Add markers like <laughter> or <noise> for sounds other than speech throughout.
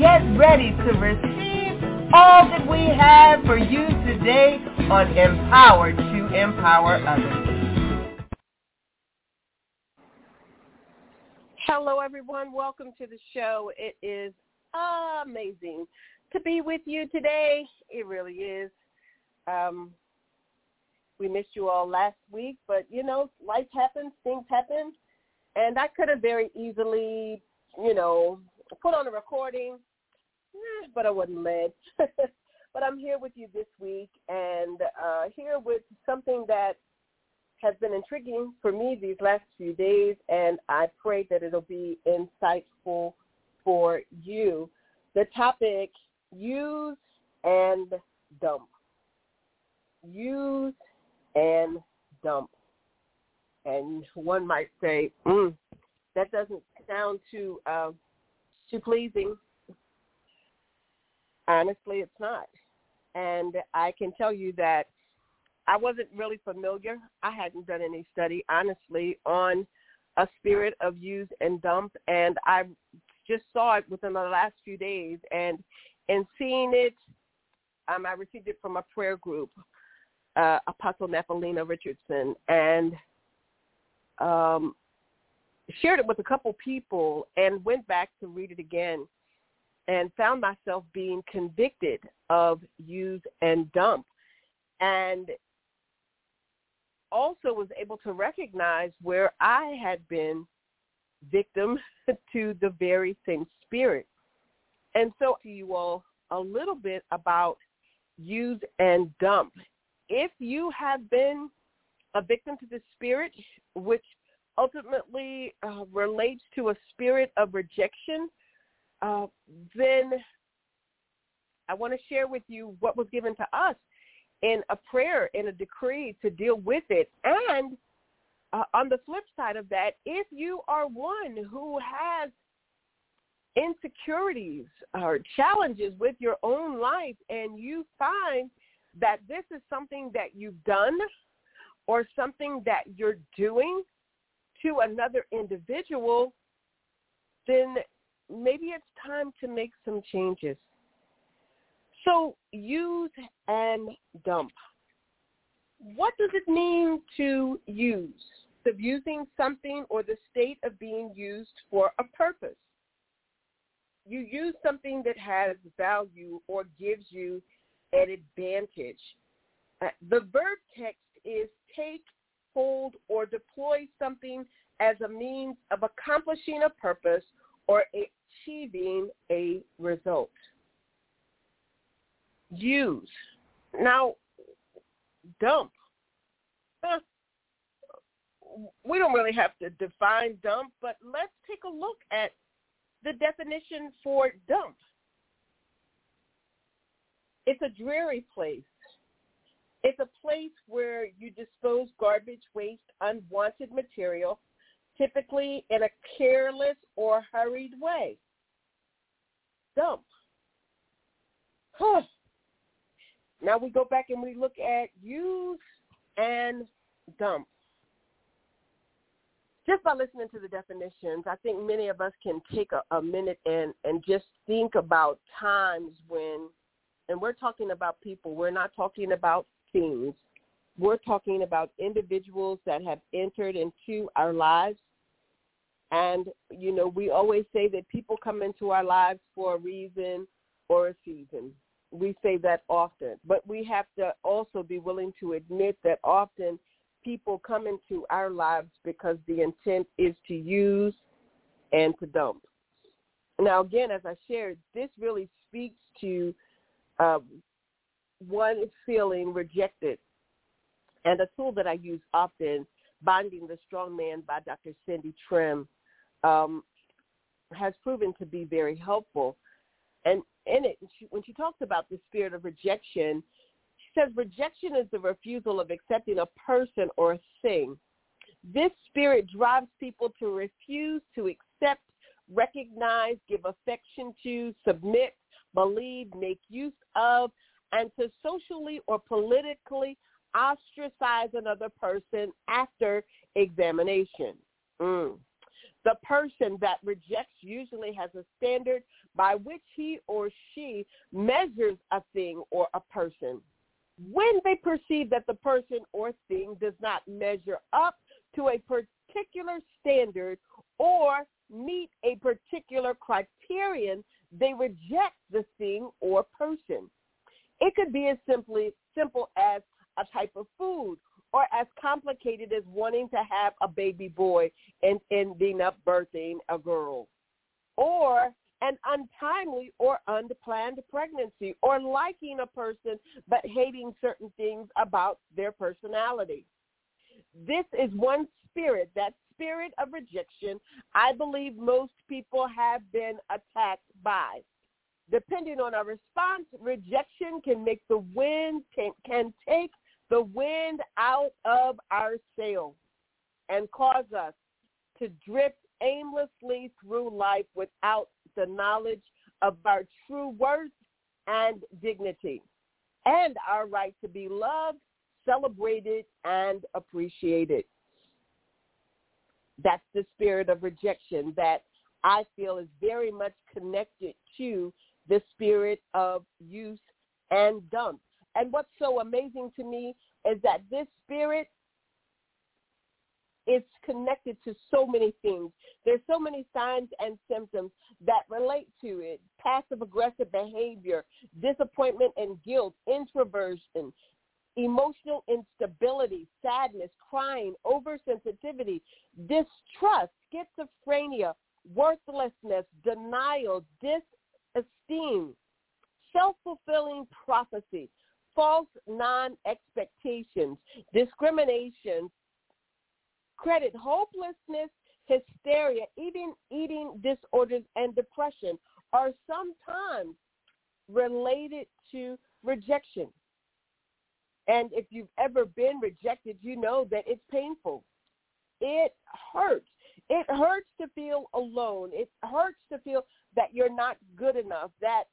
get ready to receive all that we have for you today on Empowered to Empower Others. Hello, everyone. Welcome to the show. It is amazing to be with you today. It really is. Um, we missed you all last week, but you know, life happens, things happen, and I could have very easily, you know, put on a recording but I wasn't led. <laughs> but I'm here with you this week and uh, here with something that has been intriguing for me these last few days, and I pray that it'll be insightful for you. The topic, use and dump. Use and dump. And one might say, mm, that doesn't sound too uh, too pleasing Honestly, it's not. And I can tell you that I wasn't really familiar. I hadn't done any study, honestly, on a spirit of use and dump. And I just saw it within the last few days. And in seeing it, um, I received it from a prayer group, uh, Apostle Nephelina Richardson, and um, shared it with a couple people and went back to read it again and found myself being convicted of use and dump and also was able to recognize where I had been victim <laughs> to the very same spirit. And so to you all a little bit about use and dump. If you have been a victim to the spirit, which ultimately uh, relates to a spirit of rejection uh, then I want to share with you what was given to us in a prayer, in a decree to deal with it. And uh, on the flip side of that, if you are one who has insecurities or challenges with your own life and you find that this is something that you've done or something that you're doing to another individual, then maybe it's time to make some changes. So use and dump. What does it mean to use? The using something or the state of being used for a purpose. You use something that has value or gives you an advantage. Uh, the verb text is take, hold, or deploy something as a means of accomplishing a purpose or a, achieving a result. Use. Now, dump. we don't really have to define dump, but let's take a look at the definition for dump. It's a dreary place. It's a place where you dispose garbage, waste, unwanted material, typically in a careless or hurried way dump. Huh. Now we go back and we look at use and dump. Just by listening to the definitions, I think many of us can take a, a minute and, and just think about times when, and we're talking about people, we're not talking about things. We're talking about individuals that have entered into our lives and, you know, we always say that people come into our lives for a reason or a season. We say that often. But we have to also be willing to admit that often people come into our lives because the intent is to use and to dump. Now, again, as I shared, this really speaks to uh, one feeling rejected. And a tool that I use often, Binding the Strong Man by Dr. Cindy Trimm, um, has proven to be very helpful. And in it, she, when she talks about the spirit of rejection, she says rejection is the refusal of accepting a person or a thing. This spirit drives people to refuse to accept, recognize, give affection to, submit, believe, make use of, and to socially or politically ostracize another person after examination. Mm. The person that rejects usually has a standard by which he or she measures a thing or a person. When they perceive that the person or thing does not measure up to a particular standard or meet a particular criterion, they reject the thing or person. It could be as simply simple as a type of food or as complicated as wanting to have a baby boy and ending up birthing a girl or an untimely or unplanned pregnancy or liking a person but hating certain things about their personality. This is one spirit, that spirit of rejection I believe most people have been attacked by. Depending on our response, rejection can make the wind, can, can take the wind out of our sails and cause us to drift aimlessly through life without the knowledge of our true worth and dignity and our right to be loved, celebrated, and appreciated. That's the spirit of rejection that I feel is very much connected to the spirit of use and dump. And what's so amazing to me is that this spirit is connected to so many things. There's so many signs and symptoms that relate to it. Passive aggressive behavior, disappointment and guilt, introversion, emotional instability, sadness, crying, oversensitivity, distrust, schizophrenia, worthlessness, denial, disesteem, self-fulfilling prophecy, false non-expectations, discrimination, credit hopelessness, hysteria, even eating disorders and depression are sometimes related to rejection. And if you've ever been rejected, you know that it's painful. It hurts. It hurts to feel alone. It hurts to feel that you're not good enough, that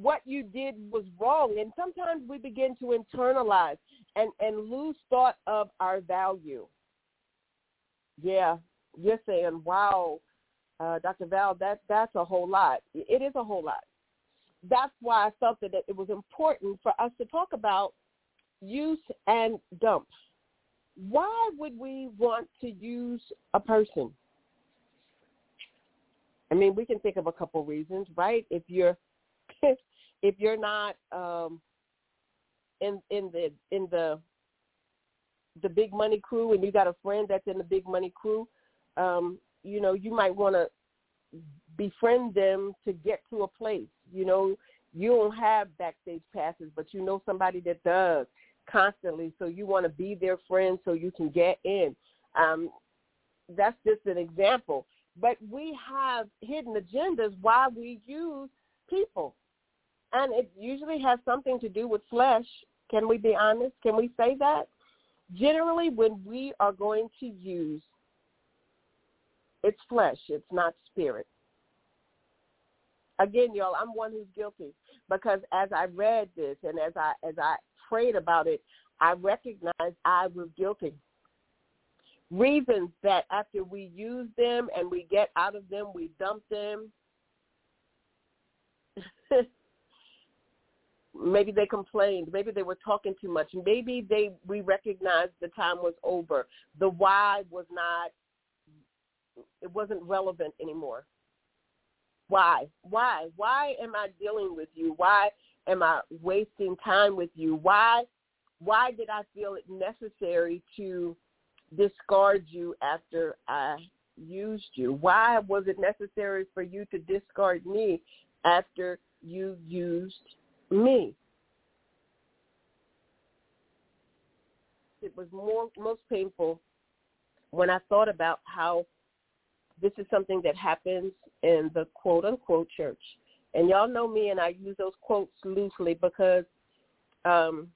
what you did was wrong. And sometimes we begin to internalize and, and lose thought of our value. Yeah, you're saying, wow, uh, Dr. Val, that, that's a whole lot. It is a whole lot. That's why I felt that it was important for us to talk about use and dump. Why would we want to use a person? I mean, we can think of a couple reasons, right? If you're <laughs> if you're not um, in in the in the the big money crew and you got a friend that's in the big money crew, um, you know, you might want to befriend them to get to a place. You know, you don't have backstage passes, but you know somebody that does constantly, so you want to be their friend so you can get in. Um, that's just an example. But we have hidden agendas why we use people. And it usually has something to do with flesh. Can we be honest? Can we say that? Generally, when we are going to use, it's flesh. It's not spirit. Again, y'all, I'm one who's guilty because as I read this and as I as I prayed about it, I recognized I was guilty. Reasons that after we use them and we get out of them, we dump them. <laughs> maybe they complained maybe they were talking too much maybe they we recognized the time was over. The why was not it wasn't relevant anymore. Why? Why? Why am i dealing with you? Why am i wasting time with you? Why why did i feel it necessary to discard you after i used you? Why was it necessary for you to discard me after you used me. It was more most painful when I thought about how this is something that happens in the quote unquote church. And y'all know me, and I use those quotes loosely because um,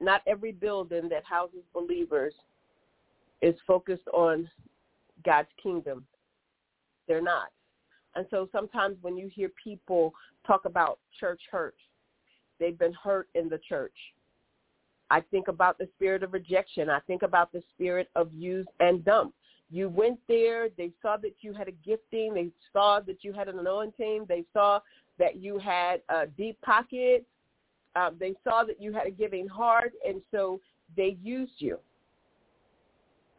not every building that houses believers is focused on God's kingdom. They're not. And so sometimes when you hear people talk about church hurt, they've been hurt in the church. I think about the spirit of rejection. I think about the spirit of use and dump. You went there. They saw that you had a gifting. They saw that you had an anointing. They saw that you had a deep pocket. Um, they saw that you had a giving heart, and so they used you.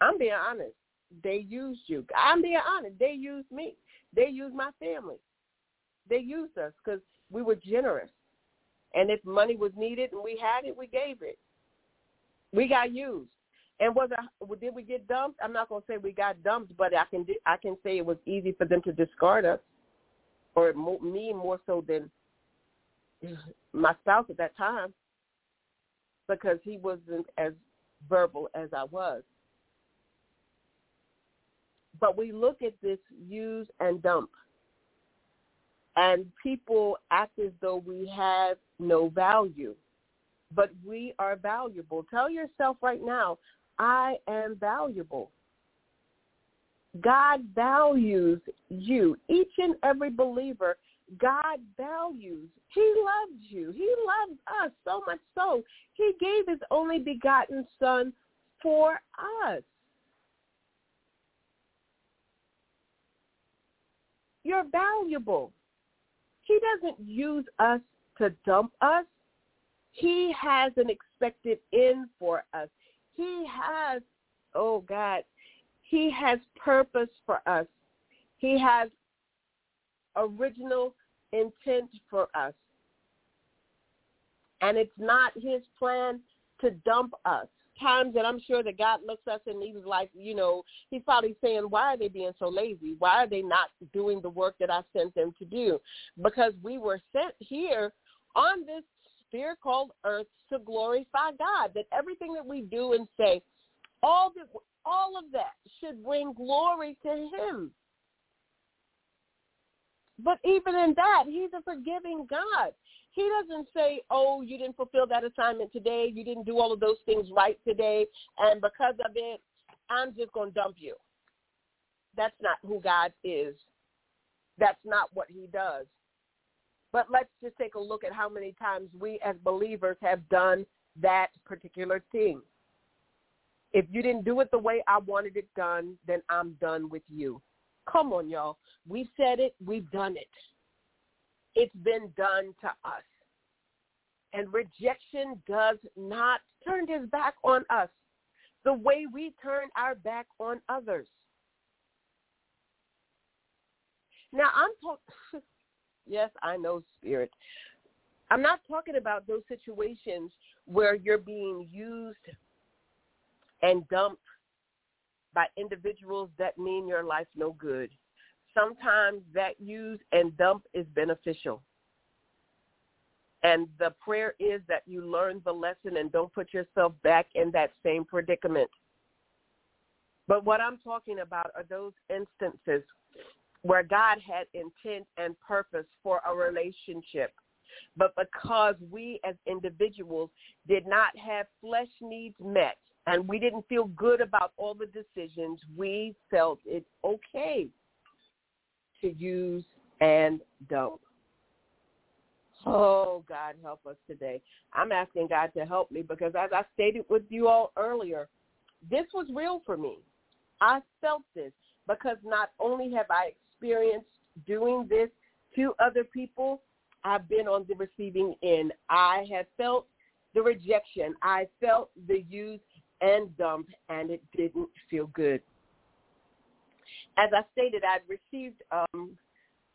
I'm being honest. They used you. I'm being honest. They used me. They used my family. They used us because we were generous. And if money was needed and we had it, we gave it. We got used. And was it, did we get dumped? I'm not to say we got dumped, but I can I can say it was easy for them to discard us, or me more so than my spouse at that time, because he wasn't as verbal as I was. But we look at this use and dump, and people act as though we have no value but we are valuable. Tell yourself right now, I am valuable. God values you. Each and every believer, God values. He loves you. He loves us so much so. He gave his only begotten son for us. You're valuable. He doesn't use us to dump us. He has an expected end for us. He has, oh God, he has purpose for us. He has original intent for us. And it's not his plan to dump us. Times that I'm sure that God looks at us and he's like, you know, he's probably saying, why are they being so lazy? Why are they not doing the work that I sent them to do? Because we were sent here on this sphere called earth to glorify God. That everything that we do and say, all that all of that should bring glory to him. But even in that, he's a forgiving God. He doesn't say, oh, you didn't fulfill that assignment today. You didn't do all of those things right today. And because of it, I'm just going to dump you. That's not who God is. That's not what he does. But let's just take a look at how many times we as believers have done that particular thing. If you didn't do it the way I wanted it done, then I'm done with you. Come on, y'all. We said it. We've done it. It's been done to us. And rejection does not turn his back on us the way we turn our back on others. Now, I'm talking <laughs> Yes, I know spirit. I'm not talking about those situations where you're being used and dumped by individuals that mean your life no good. Sometimes that use and dump is beneficial. And the prayer is that you learn the lesson and don't put yourself back in that same predicament. But what I'm talking about are those instances where God had intent and purpose for a relationship. But because we as individuals did not have flesh needs met and we didn't feel good about all the decisions, we felt it okay to use and dump. Oh, God, help us today. I'm asking God to help me because as I stated with you all earlier, this was real for me. I felt this because not only have I experienced doing this to other people, I've been on the receiving end. I have felt the rejection. I felt the use and dump, and it didn't feel good. As I stated, I'd received um,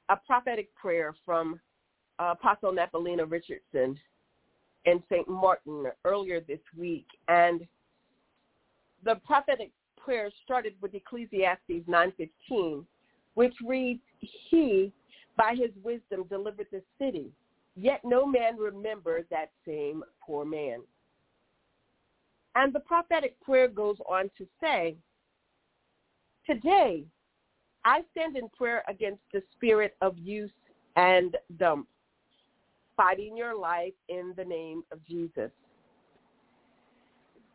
a prophetic prayer from uh, Apostle Napolina Richardson in St. Martin earlier this week, and the prophetic prayer started with Ecclesiastes 9:15, which reads, He, by his wisdom, delivered the city, yet no man remembered that same poor man. And the prophetic prayer goes on to say, Today, I stand in prayer against the spirit of use and dump. fighting your life in the name of Jesus.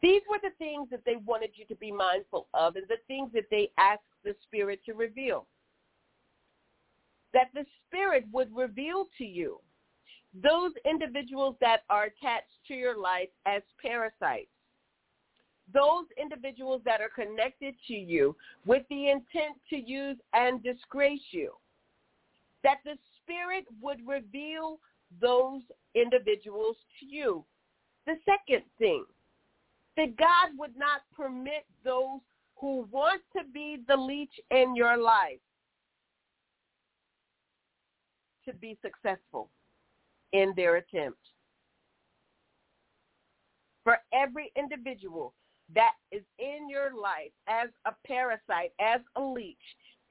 These were the things that they wanted you to be mindful of and the things that they asked the Spirit to reveal. That the Spirit would reveal to you those individuals that are attached to your life as parasites. Those individuals that are connected to you with the intent to use and disgrace you. That the Spirit would reveal those individuals to you. The second thing, that God would not permit those who want to be the leech in your life to be successful in their attempt. For every individual that is in your life as a parasite, as a leech,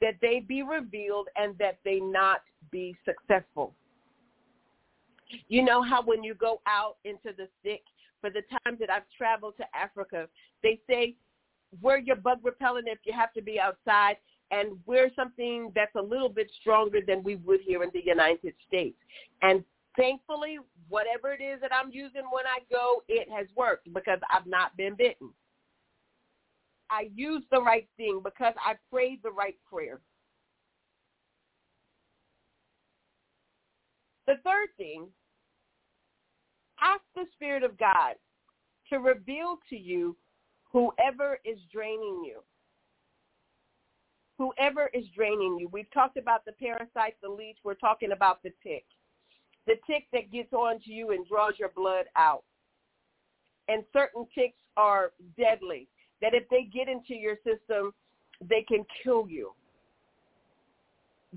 that they be revealed and that they not be successful. You know how when you go out into the sick, for the times that I've traveled to Africa, they say wear your bug repellent if you have to be outside and wear something that's a little bit stronger than we would here in the United States. And thankfully, whatever it is that I'm using when I go, it has worked because I've not been bitten. I used the right thing because I prayed the right prayer. The third thing, ask the Spirit of God to reveal to you whoever is draining you. Whoever is draining you. We've talked about the parasite, the leech. We're talking about the tick. The tick that gets onto you and draws your blood out. And certain ticks are deadly, that if they get into your system, they can kill you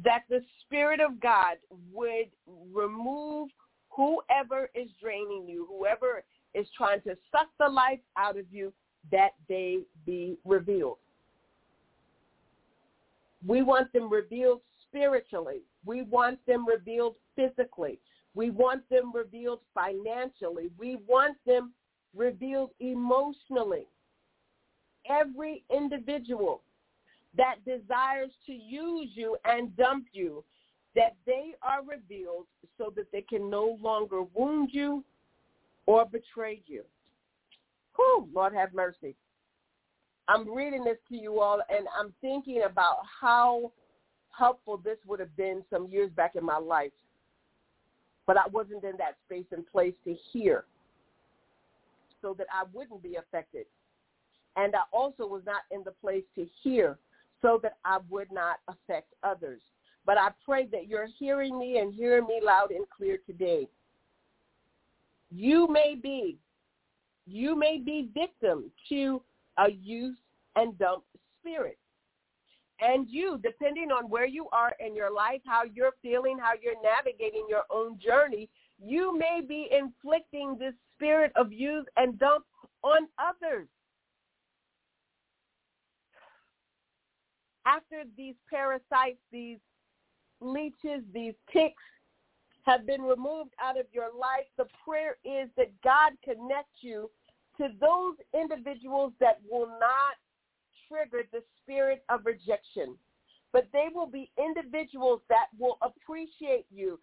that the Spirit of God would remove whoever is draining you, whoever is trying to suck the life out of you, that they be revealed. We want them revealed spiritually. We want them revealed physically. We want them revealed financially. We want them revealed emotionally. Every individual that desires to use you and dump you, that they are revealed so that they can no longer wound you or betray you. Whew, Lord have mercy. I'm reading this to you all and I'm thinking about how helpful this would have been some years back in my life. But I wasn't in that space and place to hear so that I wouldn't be affected. And I also was not in the place to hear so that I would not affect others. But I pray that you're hearing me and hearing me loud and clear today. You may be, you may be victim to a use and dump spirit. And you, depending on where you are in your life, how you're feeling, how you're navigating your own journey, you may be inflicting this spirit of use and dump on others. After these parasites, these leeches, these ticks have been removed out of your life, the prayer is that God connect you to those individuals that will not trigger the spirit of rejection, but they will be individuals that will appreciate you,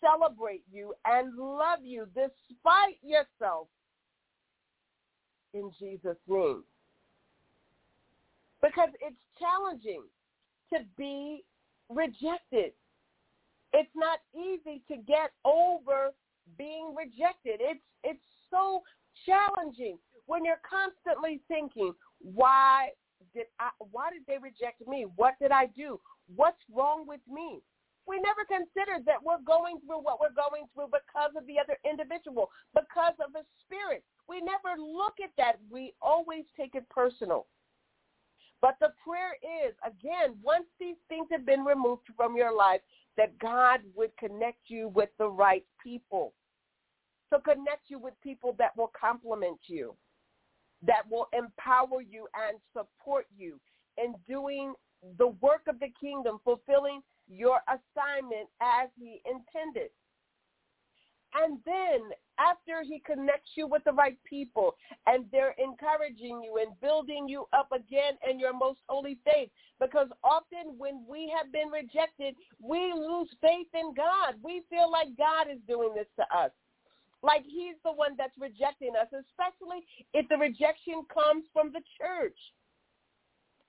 celebrate you, and love you despite yourself. In Jesus' name because it's challenging to be rejected. It's not easy to get over being rejected. It's it's so challenging when you're constantly thinking, why did I why did they reject me? What did I do? What's wrong with me? We never consider that we're going through what we're going through because of the other individual, because of the spirit. We never look at that. We always take it personal. But the prayer is, again, once these things have been removed from your life, that God would connect you with the right people. So connect you with people that will compliment you, that will empower you and support you in doing the work of the kingdom, fulfilling your assignment as he intended. And then after he connects you with the right people and they're encouraging you and building you up again in your most holy faith. Because often when we have been rejected, we lose faith in God. We feel like God is doing this to us. Like he's the one that's rejecting us, especially if the rejection comes from the church,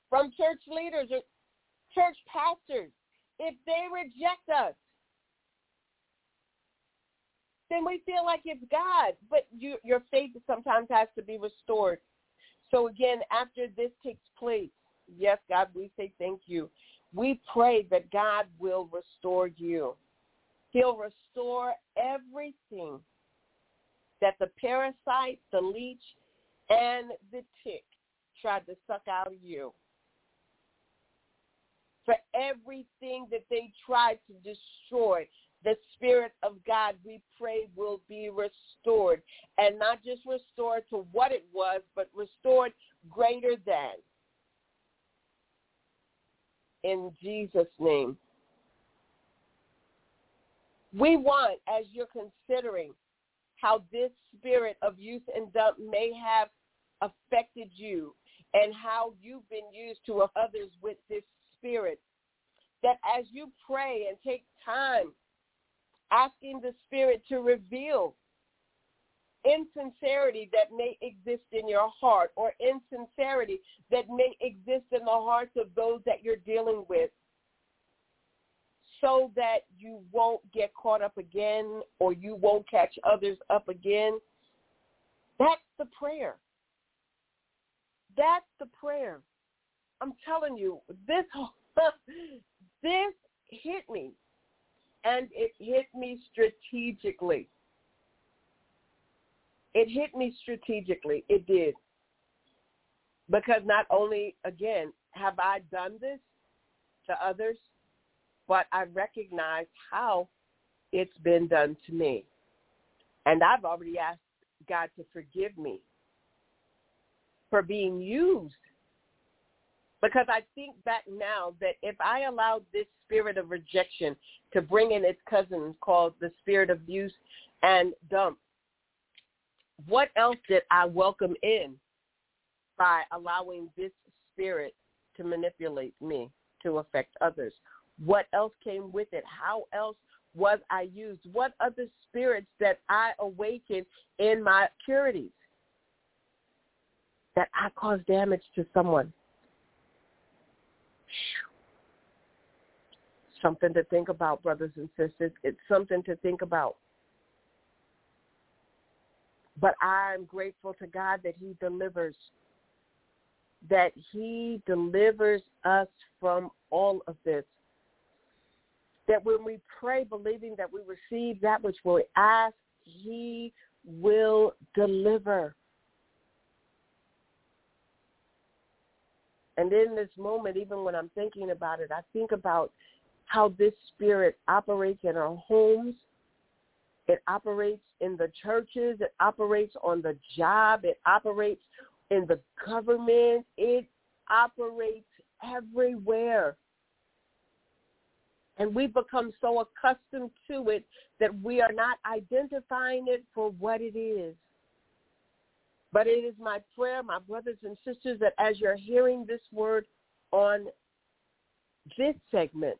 from church leaders or church pastors. If they reject us, then we feel like it's God. But you, your faith sometimes has to be restored. So again, after this takes place, yes, God, we say thank you. We pray that God will restore you. He'll restore everything that the parasite, the leech, and the tick tried to suck out of you. For everything that they tried to destroy, the Spirit of God, we pray, will be restored. And not just restored to what it was, but restored greater than. In Jesus' name. We want, as you're considering how this spirit of use and dump may have affected you and how you've been used to others with this spirit, that as you pray and take time asking the Spirit to reveal insincerity that may exist in your heart or insincerity that may exist in the hearts of those that you're dealing with so that you won't get caught up again or you won't catch others up again. That's the prayer. That's the prayer. I'm telling you, this <laughs> this hit me and it hit me strategically. It hit me strategically. It did. Because not only, again, have I done this to others, but I recognize how it's been done to me. And I've already asked God to forgive me for being used because I think back now that if I allowed this spirit of rejection to bring in its cousin called the spirit of abuse and dump, what else did I welcome in by allowing this spirit to manipulate me to affect others? What else came with it? How else was I used? What other spirits that I awakened in my purities that I caused damage to someone? Something to think about, brothers and sisters. It's something to think about. But I'm grateful to God that he delivers, that he delivers us from all of this. That when we pray believing that we receive that which we ask, he will deliver. And in this moment, even when I'm thinking about it, I think about how this spirit operates in our homes. It operates in the churches. It operates on the job. It operates in the government. It operates everywhere. And we become so accustomed to it that we are not identifying it for what it is. But it is my prayer, my brothers and sisters, that as you're hearing this word on this segment,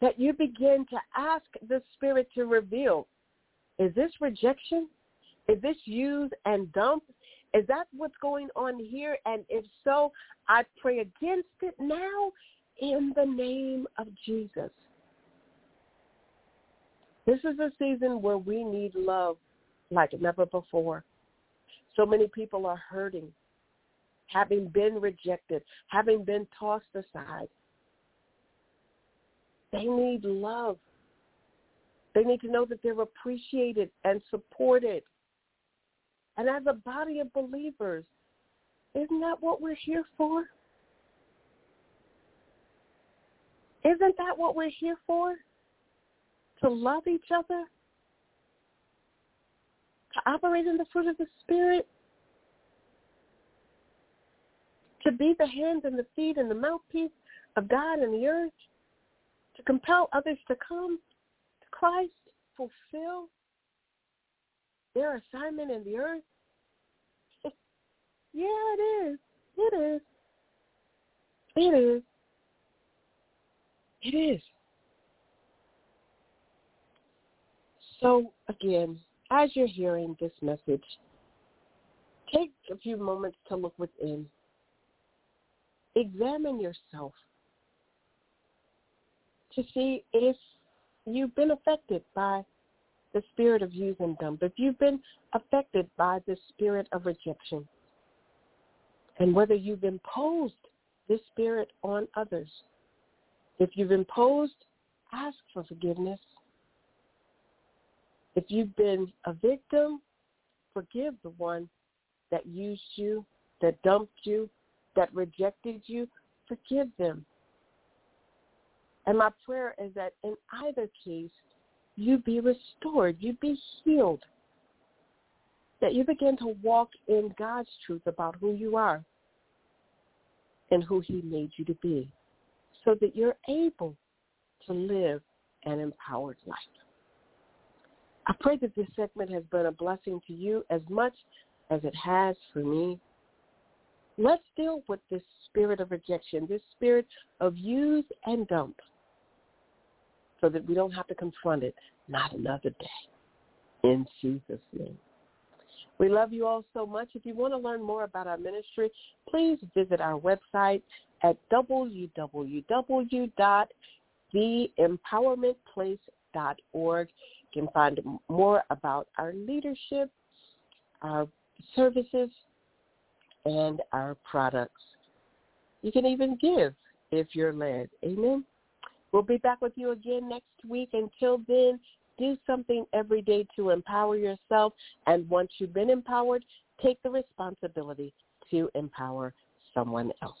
that you begin to ask the Spirit to reveal, is this rejection? Is this use and dump? Is that what's going on here? And if so, I pray against it now in the name of Jesus. This is a season where we need love like never before. So many people are hurting, having been rejected, having been tossed aside. They need love. They need to know that they're appreciated and supported. And as a body of believers, isn't that what we're here for? Isn't that what we're here for? To love each other? To operate in the fruit of the Spirit, to be the hands and the feet and the mouthpiece of God in the earth, to compel others to come to Christ, fulfill their assignment in the earth? <laughs> yeah, it is. It is. It is. It is. So, again, as you're hearing this message, take a few moments to look within. Examine yourself to see if you've been affected by the spirit of use and dump, if you've been affected by the spirit of rejection, and whether you've imposed this spirit on others. If you've imposed, ask for forgiveness. If you've been a victim, forgive the one that used you, that dumped you, that rejected you. Forgive them. And my prayer is that in either case, you be restored, you be healed, that you begin to walk in God's truth about who you are and who he made you to be so that you're able to live an empowered life. I pray that this segment has been a blessing to you as much as it has for me. Let's deal with this spirit of rejection, this spirit of use and dump, so that we don't have to confront it not another day. In Jesus' name. We love you all so much. If you want to learn more about our ministry, please visit our website at www.theempowermentplace.org. You can find more about our leadership, our services, and our products. You can even give if you're led. Amen. We'll be back with you again next week. Until then, do something every day to empower yourself. And once you've been empowered, take the responsibility to empower someone else.